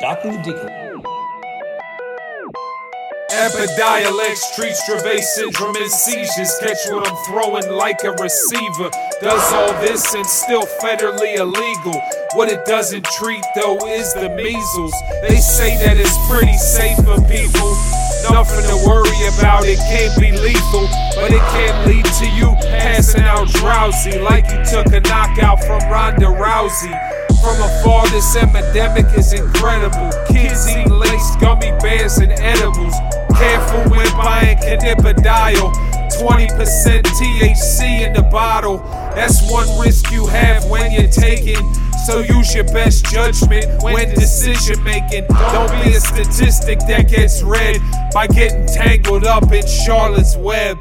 Dr. Dickens. Epidiolex treats Dravet syndrome and seizures. Catch what I'm throwing like a receiver. Does all this and still federally illegal. What it doesn't treat though is the measles. They say that it's pretty safe for people. Nothing to worry about, it can't be lethal. But it can lead to you passing out drowsy like you took a knockout from Ronda Rousey. From afar, this epidemic is incredible. Kids eat laced gummy bears and edibles. Careful when buying cannabidiol. 20% THC in the bottle. That's one risk you have when you're taking. So use your best judgment when decision making. Don't be a statistic that gets read by getting tangled up in Charlotte's Web.